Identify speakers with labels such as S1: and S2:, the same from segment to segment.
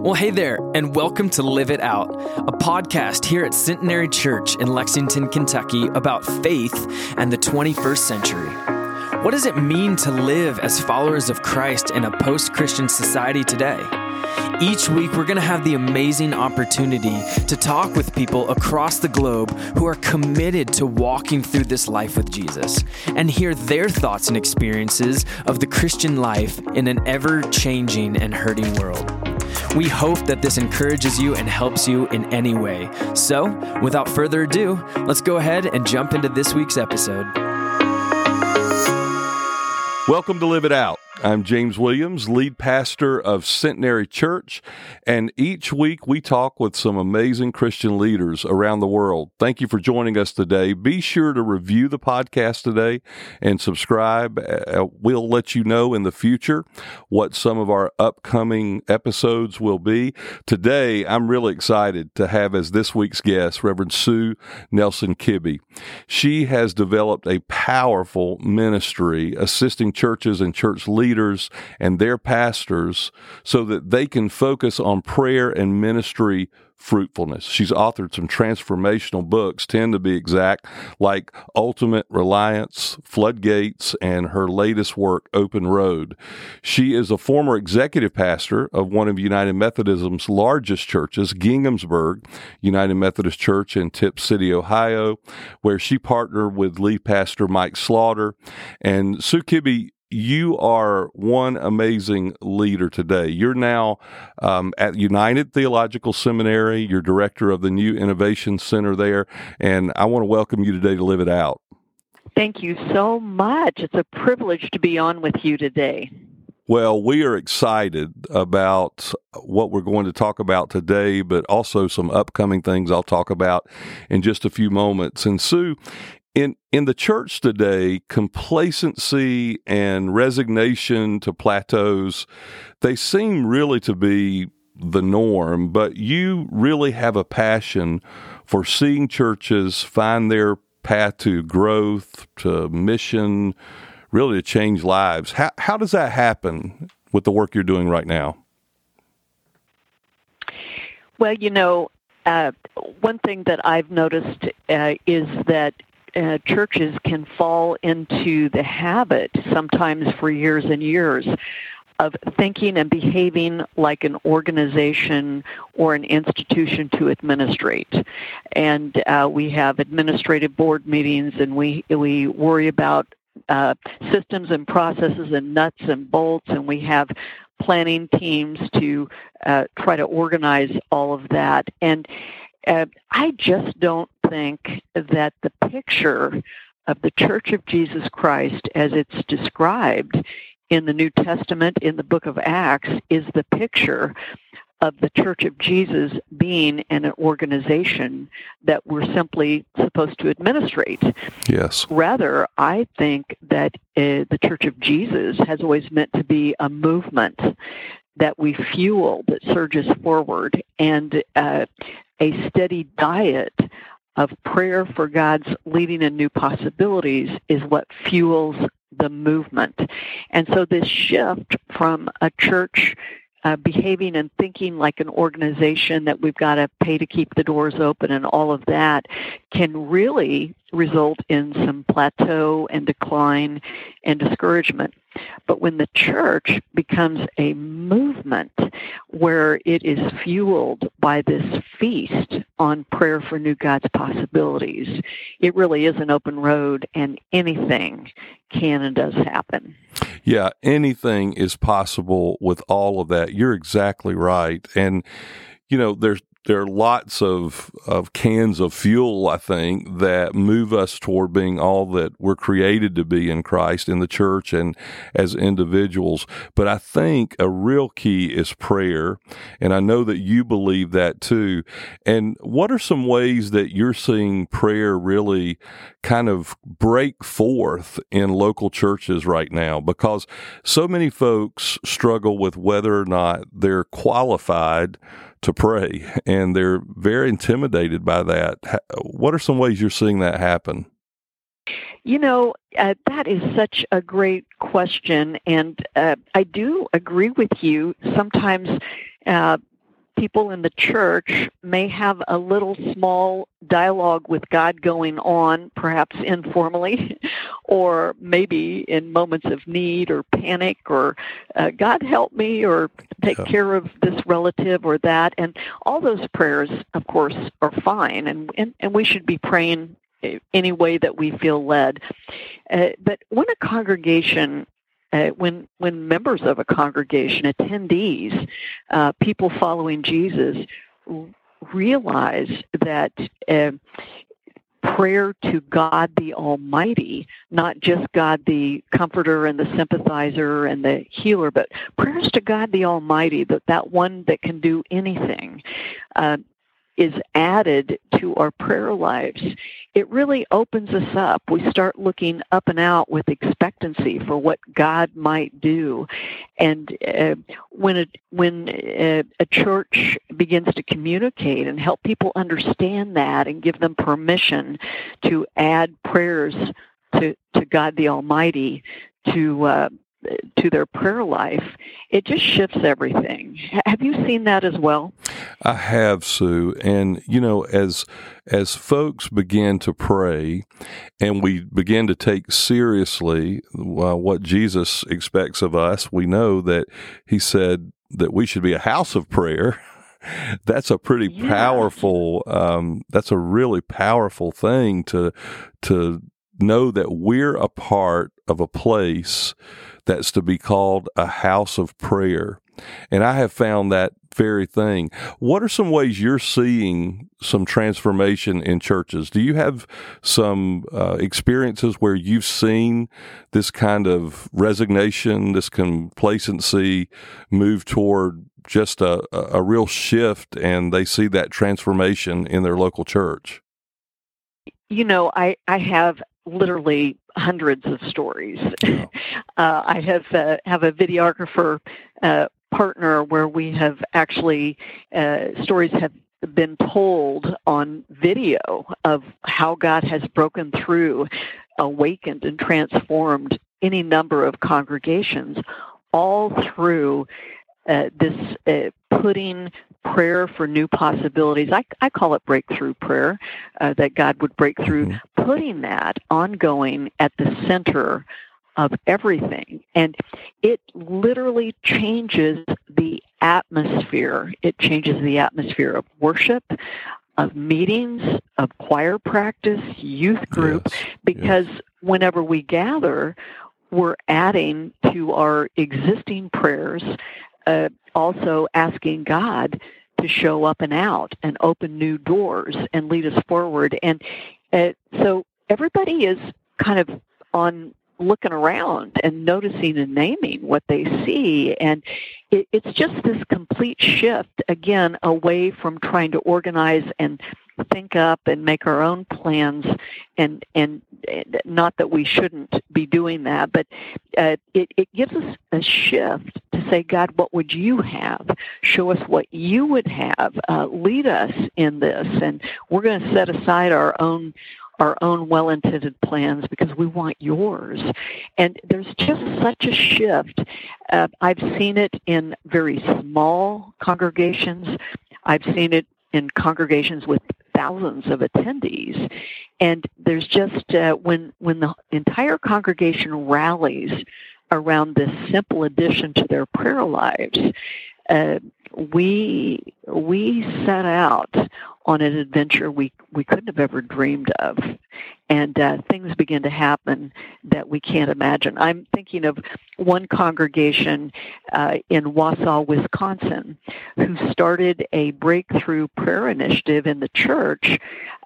S1: Well, hey there, and welcome to Live It Out, a podcast here at Centenary Church in Lexington, Kentucky about faith and the 21st century. What does it mean to live as followers of Christ in a post Christian society today? Each week, we're going to have the amazing opportunity to talk with people across the globe who are committed to walking through this life with Jesus and hear their thoughts and experiences of the Christian life in an ever changing and hurting world. We hope that this encourages you and helps you in any way. So, without further ado, let's go ahead and jump into this week's episode.
S2: Welcome to Live It Out. I'm James Williams, lead pastor of Centenary Church, and each week we talk with some amazing Christian leaders around the world. Thank you for joining us today. Be sure to review the podcast today and subscribe. Uh, we'll let you know in the future what some of our upcoming episodes will be. Today, I'm really excited to have as this week's guest Reverend Sue Nilson Kibbey. She has developed a powerful ministry assisting churches and church leaders leaders and their pastors so that they can focus on prayer and ministry fruitfulness. She's authored some transformational books, 10 to be exact, like Ultimate Reliance, Floodgates, and her latest work, Open Road. She is a former executive pastor of one of United Methodism's largest churches, Ginghamsburg United Methodist Church in Tipp City, Ohio, where she partnered with lead pastor Mike Slaughter. And Sue Kibbey you are one amazing leader today. You're now um, at United Theological Seminary. You're director of the New Innovation Center there. And I want to welcome you today to Live It Out.
S3: Thank you so much. It's a privilege to be on with you today.
S2: Well, we are excited about what we're going to talk about today, but also some upcoming things I'll talk about in just a few moments. And Sue, in in the church today, complacency and resignation to plateaus, they seem really to be the norm, but you really have a passion for seeing churches find their path to growth, to mission, really to change lives. How how does that happen with the work you're doing right now?
S3: Well, you know, uh, one thing that I've noticed uh, is that uh, churches can fall into the habit, sometimes for years and years, of thinking and behaving like an organization or an institution to administrate. And uh, we have administrative board meetings, and we we worry about uh, systems and processes and nuts and bolts, and we have planning teams to uh, try to organize all of that. And uh, I just don't think that the picture of the Church of Jesus Christ as it's described in the New Testament, in the book of Acts, is the picture of the Church of Jesus being an organization that we're simply supposed to administrate.
S2: Yes.
S3: Rather, I think that uh, the Church of Jesus has always meant to be a movement that we fuel that surges forward and uh, a steady diet of prayer for God's leading and new possibilities is what fuels the movement. And so this shift from a church uh, behaving and thinking like an organization that we've got to pay to keep the doors open and all of that can really result in some plateau and decline and discouragement. But when the church becomes a movement where it is fueled by this feast on prayer for new God's possibilities, it really is an open road and anything can and does happen.
S2: Yeah, anything is possible with all of that. You're exactly right. And you know, there's there are lots of, of cans of fuel, I think, that move us toward being all that we're created to be in Christ, in the church, and as individuals. But I think a real key is prayer. And I know that you believe that too. And what are some ways that you're seeing prayer really kind of break forth in local churches right now? Because so many folks struggle with whether or not they're qualified to pray, and they're very intimidated by that. What are some ways you're seeing that happen?
S3: You know, uh, that is such a great question, and uh, I do agree with you. Sometimes uh, people in the church may have a little small dialogue with God going on, perhaps informally, or maybe in moments of need or panic, or uh, God help me, or take yeah. care of this relative or that. And all those prayers, of course, are fine, and, and, and we should be praying any way that we feel led. Uh, but when a congregation uh, when when members of a congregation, attendees, uh, people following Jesus, realize that uh, prayer to God the Almighty, not just God the Comforter and the Sympathizer and the Healer, but prayers to God the Almighty, that that one that can do anything. Uh, is added to our prayer lives, it really opens us up. We start looking up and out with expectancy for what God might do. And uh, when a, when a, a church begins to communicate and help people understand that and give them permission to add prayers to, to God the Almighty, to uh, to their prayer life, it just shifts everything. Have you seen that as well?
S2: I have, Sue. And you know, as as folks begin to pray, and we begin to take seriously uh, what Jesus expects of us, we know that He said that we should be a house of prayer. that's a pretty yeah. powerful. Um, that's a really powerful thing to to know that we're a part of a place that's to be called a house of prayer. And I have found that very thing. What are some ways you're seeing some transformation in churches? Do you have some uh, experiences where you've seen this kind of resignation, this complacency move toward just a, a real shift and they see that transformation in their local church?
S3: You know, I, I have literally hundreds of stories. uh, I have uh, have a videographer uh, partner where we have actually uh, stories have been told on video of how God has broken through, awakened, and transformed any number of congregations, all through uh, this uh, putting prayer for new possibilities. I, I call it breakthrough prayer, uh, that God would break through, mm-hmm. putting that ongoing at the center of everything. And it literally changes the atmosphere. It changes the atmosphere of worship, of meetings, of choir practice, youth group, yes. because yes. whenever we gather, we're adding to our existing prayers uh, also asking God to show up and out and open new doors and lead us forward. And uh, so everybody is kind of on looking around and noticing and naming what they see. And it, it's just this complete shift, again, away from trying to organize and think up and make our own plans and and not that we shouldn't be doing that but uh, it, it gives us a shift to say god what would you have show us what you would have uh, lead us in this and we're going to set aside our own our own well intended plans because we want yours. And there's just such a shift. Uh, I've seen it in very small congregations, I've seen it in congregations with thousands of attendees. And there's just uh, when when the entire congregation rallies around this simple addition to their prayer lives, uh, we we set out on an adventure we we couldn't have ever dreamed of, and uh, things begin to happen that we can't imagine. I'm thinking of one congregation uh, in Wausau, Wisconsin, who started a breakthrough prayer initiative in the church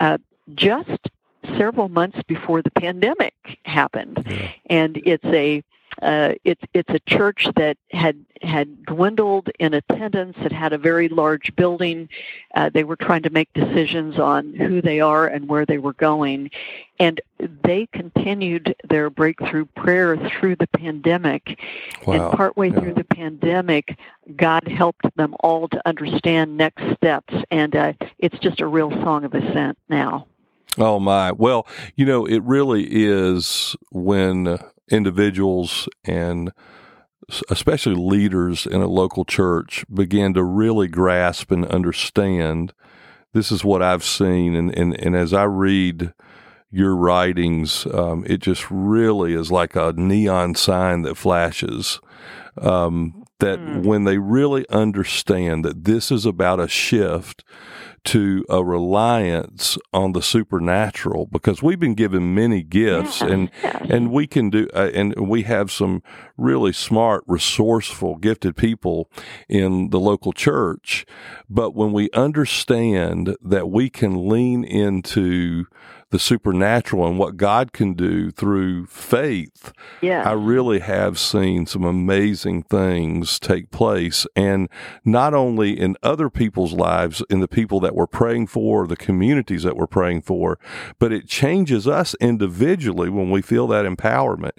S3: uh, just several months before the pandemic happened, yeah. and it's a uh, it's it's a church that had had dwindled in attendance. It had a very large building. Uh, they were trying to make decisions on who they are and where they were going, and they continued their breakthrough prayer through the pandemic. Wow. And partway yeah. through the pandemic, God helped them all to understand next steps, and uh, it's just a real song of ascent now.
S2: Oh my! Well, you know, it really is when individuals and especially leaders in a local church, begin to really grasp and understand. This is what I've seen, and and, and as I read your writings, um, it just really is like a neon sign that flashes. Um, that mm. when they really understand that this is about a shift to a reliance on the supernatural because we've been given many gifts yeah. and and we can do uh, and we have some really smart resourceful gifted people in the local church but when we understand that we can lean into the supernatural and what God can do through faith,
S3: yeah.
S2: I really have seen some amazing things take place. And not only in other people's lives, in the people that we're praying for, the communities that we're praying for, but it changes us individually when we feel that empowerment.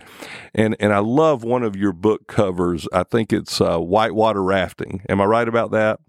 S2: And, and I love one of your book covers. I think it's uh, Whitewater Rafting. Am I right about that?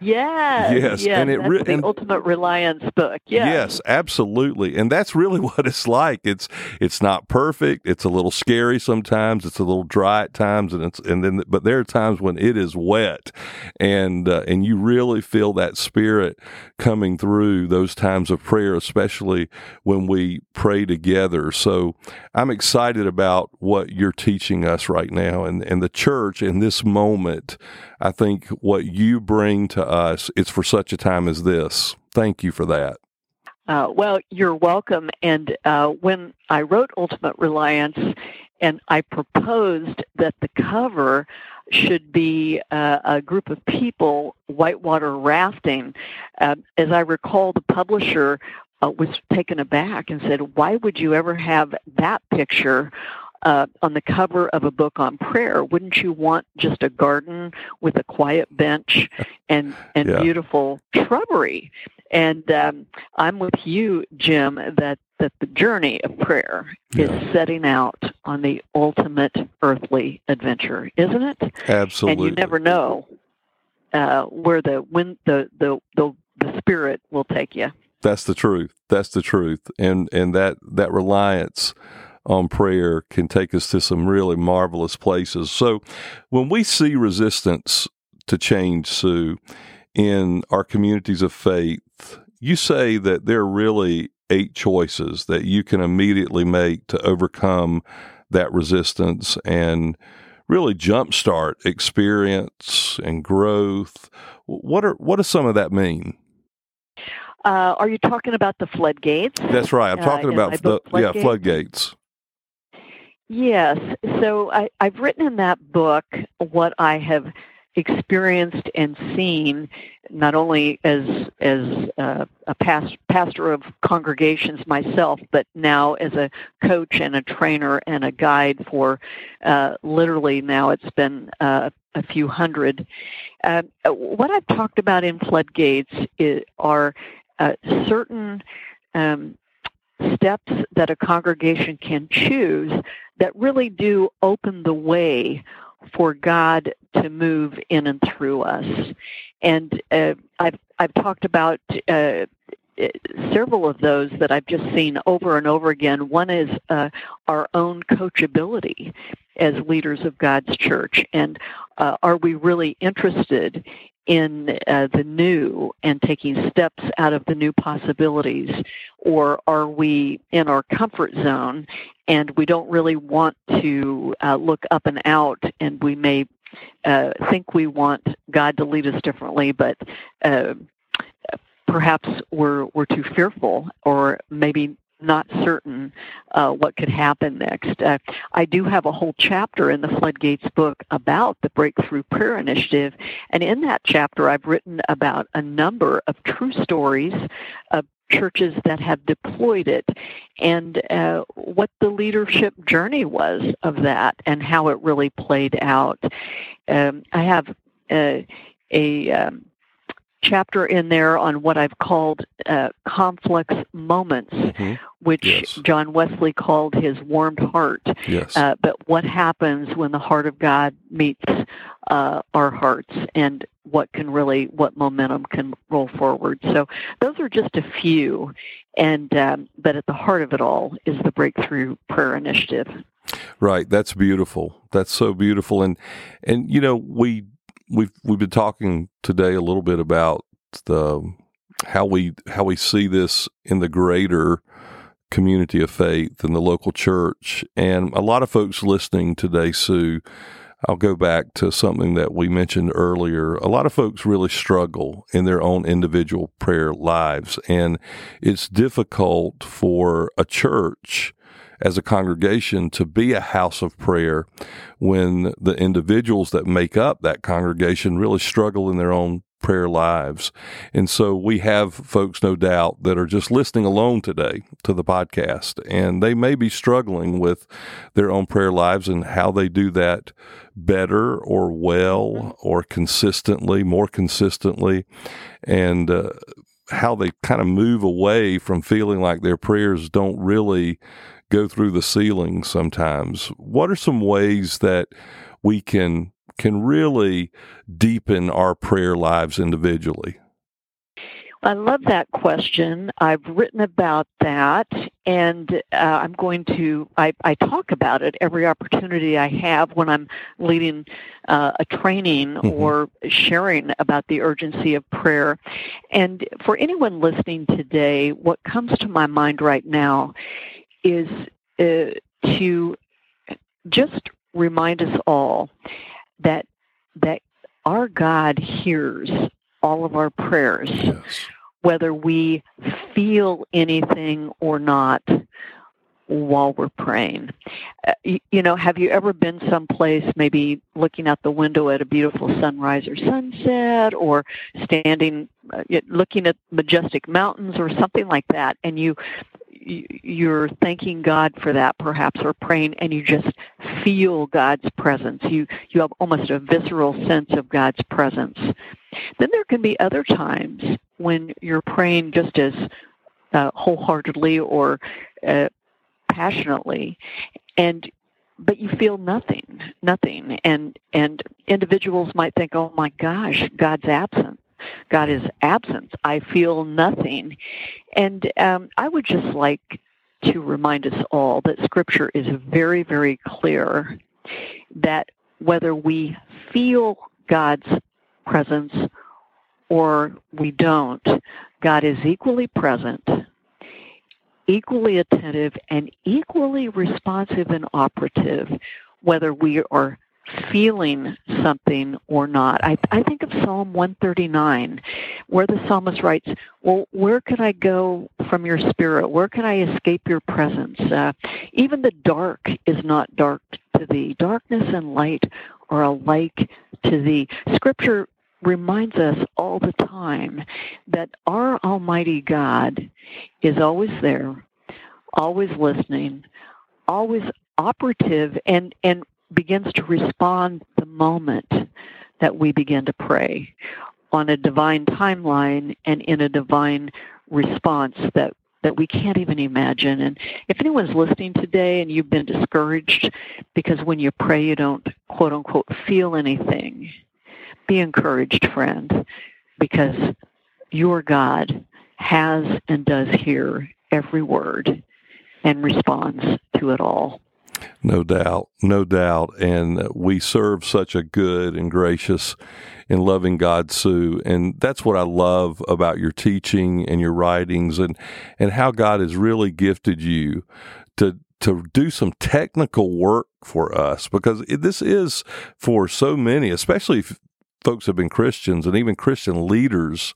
S3: Yes,
S2: yes,
S3: yes
S2: and it
S3: re- the and, ultimate reliance book. Yes.
S2: yes, absolutely, and that's really what it's like. It's it's not perfect. It's a little scary sometimes. It's a little dry at times, and it's and then but there are times when it is wet, and uh, and you really feel that spirit coming through those times of prayer, especially when we pray together. So I'm excited about what you're teaching us right now, and and the church in this moment. I think what you bring to us, it's for such a time as this. Thank you for that.
S3: Uh, well, you're welcome. And uh, when I wrote Ultimate Reliance, and I proposed that the cover should be uh, a group of people whitewater rafting. Uh, as I recall, the publisher uh, was taken aback and said, "Why would you ever have that picture uh, on the cover of a book on prayer, wouldn't you want just a garden with a quiet bench and and yeah. beautiful shrubbery? And um, I'm with you, Jim, that that the journey of prayer yeah. is setting out on the ultimate earthly adventure, isn't it?
S2: Absolutely.
S3: And you never know uh, where the when the, the the the spirit will take you.
S2: That's the truth. That's the truth. And and that that reliance on prayer can take us to some really marvelous places. So when we see resistance to change, Sue, in our communities of faith, you say that there are really eight choices that you can immediately make to overcome that resistance and really jumpstart experience and growth. What are what does some of that mean?
S3: Uh, are you talking about the floodgates?
S2: That's right. I'm uh, talking uh, about the floodgates? yeah floodgates.
S3: Yes. So I, I've written in that book what I have experienced and seen, not only as as uh, a past, pastor of congregations myself, but now as a coach and a trainer and a guide for uh, literally now it's been uh, a few hundred. Uh, what I've talked about in floodgates is, are uh, certain um, steps that a congregation can choose that really do open the way for God to move in and through us. And uh, I've I've talked about uh, several of those that I've just seen over and over again. One is uh, our own coachability as leaders of God's church, and uh, are we really interested in uh, the new and taking steps out of the new possibilities? Or are we in our comfort zone and we don't really want to uh, look up and out and we may uh, think we want God to lead us differently, but uh, perhaps we're, we're too fearful or maybe not certain uh, what could happen next. Uh, I do have a whole chapter in the Floodgates book about the Breakthrough Prayer Initiative, and in that chapter, I've written about a number of true stories of churches that have deployed it and uh, what the leadership journey was of that and how it really played out. Um, I have uh, a um, chapter in there on what I've called uh, conflicts moments, mm-hmm. which yes. John Wesley called his warmed heart.
S2: Yes.
S3: Uh, but what happens when the heart of God meets uh, our hearts? And what can really what momentum can roll forward. So those are just a few, and um, but at the heart of it all is the Breakthrough Prayer Initiative.
S2: Right, that's beautiful. That's so beautiful, and and you know we we've we've been talking today a little bit about the how we how we see this in the greater community of faith and the local church, and a lot of folks listening today, Sue I'll go back to something that we mentioned earlier. A lot of folks really struggle in their own individual prayer lives, and it's difficult for a church as a congregation to be a house of prayer when the individuals that make up that congregation really struggle in their own prayer lives. And so we have folks, no doubt, that are just listening alone today to the podcast, and they may be struggling with their own prayer lives and how they do that better or well or consistently, more consistently, and uh, how they kind of move away from feeling like their prayers don't really go through the ceiling sometimes. What are some ways that we can can really deepen our prayer lives individually?
S3: I love that question. I've written about that, and uh, I'm going to. I, I, talk about it every opportunity I have when I'm leading uh, a training mm-hmm. or sharing about the urgency of prayer. And for anyone listening today, what comes to my mind right now is uh, to just remind us all that that our God hears all of our prayers, yes. whether we feel anything or not while we're praying. Uh, you, you, know, have you ever been someplace, maybe looking out the window at a beautiful sunrise or sunset, or standing, uh, looking at majestic mountains or something like that, and you you're thanking God for that perhaps or praying and you just feel God's presence. You you have almost a visceral sense of God's presence. Then there can be other times when you're praying just as uh, wholeheartedly or uh, passionately and but you feel nothing nothing and and individuals might think oh my gosh god's absent God is absent. I feel nothing. And um, I would just like to remind us all that Scripture is very, very clear that whether we feel God's presence or we don't, God is equally present, equally attentive, and equally responsive and operative, whether we are feeling something or not. I, I think of Psalm 139, where the psalmist writes, Well, where could I go from your spirit? Where can I escape your presence? Uh, even the dark is not dark to thee. Darkness and light are alike to thee. Scripture reminds us all the time that our Almighty God is always there, always listening, always operative and and begins to respond the moment that we begin to pray on a divine timeline and in a divine response that that we can't even imagine. And if anyone's listening today and you've been discouraged because when you pray you don't quote unquote feel anything, be encouraged, friend, because your God has and does hear every word and responds to it all.
S2: No doubt, no doubt. And we serve such a good and gracious and loving God, Sue. And that's what I love about your teaching and your writings and, and how God has really gifted you to to do some technical work for us because this is for so many, especially if folks have been Christians and even Christian leaders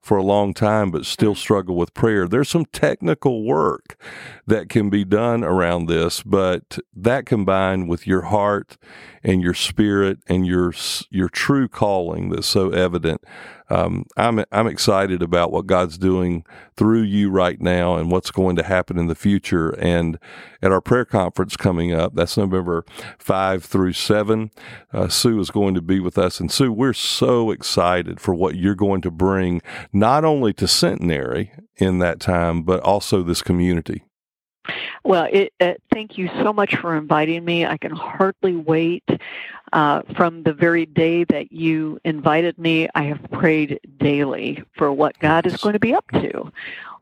S2: for a long time but still mm-hmm. struggle with prayer. There's some technical work that can be done around this, but that combined with your heart and your spirit and your your true calling that's so evident um, I'm I'm excited about what God's doing through you right now and what's going to happen in the future. And at our prayer conference coming up, that's November five through seven. Uh, Sue is going to be with us, and Sue, we're so excited for what you're going to bring not only to Centenary in that time, but also this community.
S3: Well, it, uh, thank you so much for inviting me. I can hardly wait. uh, from the very day that you invited me, I have prayed daily for what God is going to be up to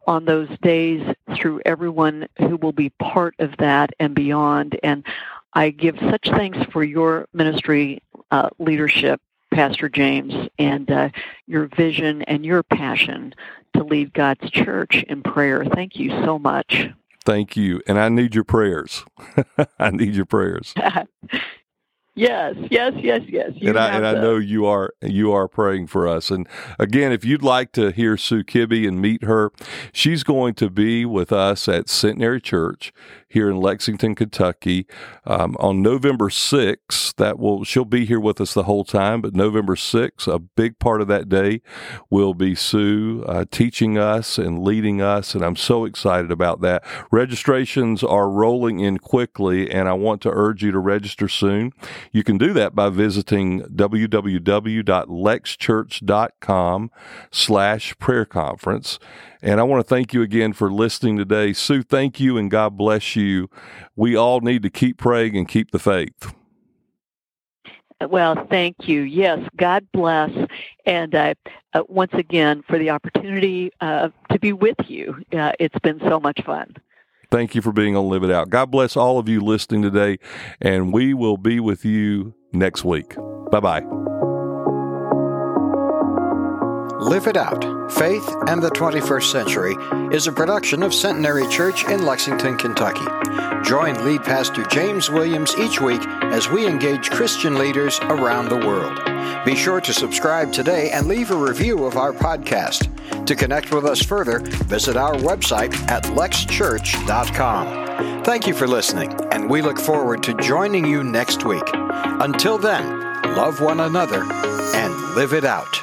S3: on those days through everyone who will be part of that and beyond. And I give such thanks for your ministry uh, leadership, Pastor James, and uh, your vision and your passion to lead God's church in prayer. Thank you so much.
S2: Thank you. And I need your prayers. I need your prayers.
S3: Yes, yes, yes, yes.
S2: You and I and I know you are you are praying for us. And again, if you'd like to hear Sue Kibbey and meet her, she's going to be with us at Centenary Church here in Lexington, Kentucky, um, on November 6th. That will she'll be here with us the whole time, but November 6th, a big part of that day will be Sue uh, teaching us and leading us, and I'm so excited about that. Registrations are rolling in quickly, and I want to urge you to register soon. You can do that by visiting www.lexchurch.com slash prayer conference. And I want to thank you again for listening today. Sue, thank you and God bless you. We all need to keep praying and keep the faith.
S3: Well, thank you. Yes, God bless. And uh, uh, once again, for the opportunity uh, to be with you. Uh, it's been so much fun.
S2: Thank you for being on Live It Out. God bless all of you listening today, and we will be with you next week. Bye bye.
S4: Live It Out Faith and the 21st Century is a production of Centenary Church in Lexington, Kentucky. Join lead pastor James Williams each week as we engage Christian leaders around the world. Be sure to subscribe today and leave a review of our podcast. To connect with us further, visit our website at lexchurch.com. Thank you for listening, and we look forward to joining you next week. Until then, love one another and live it out.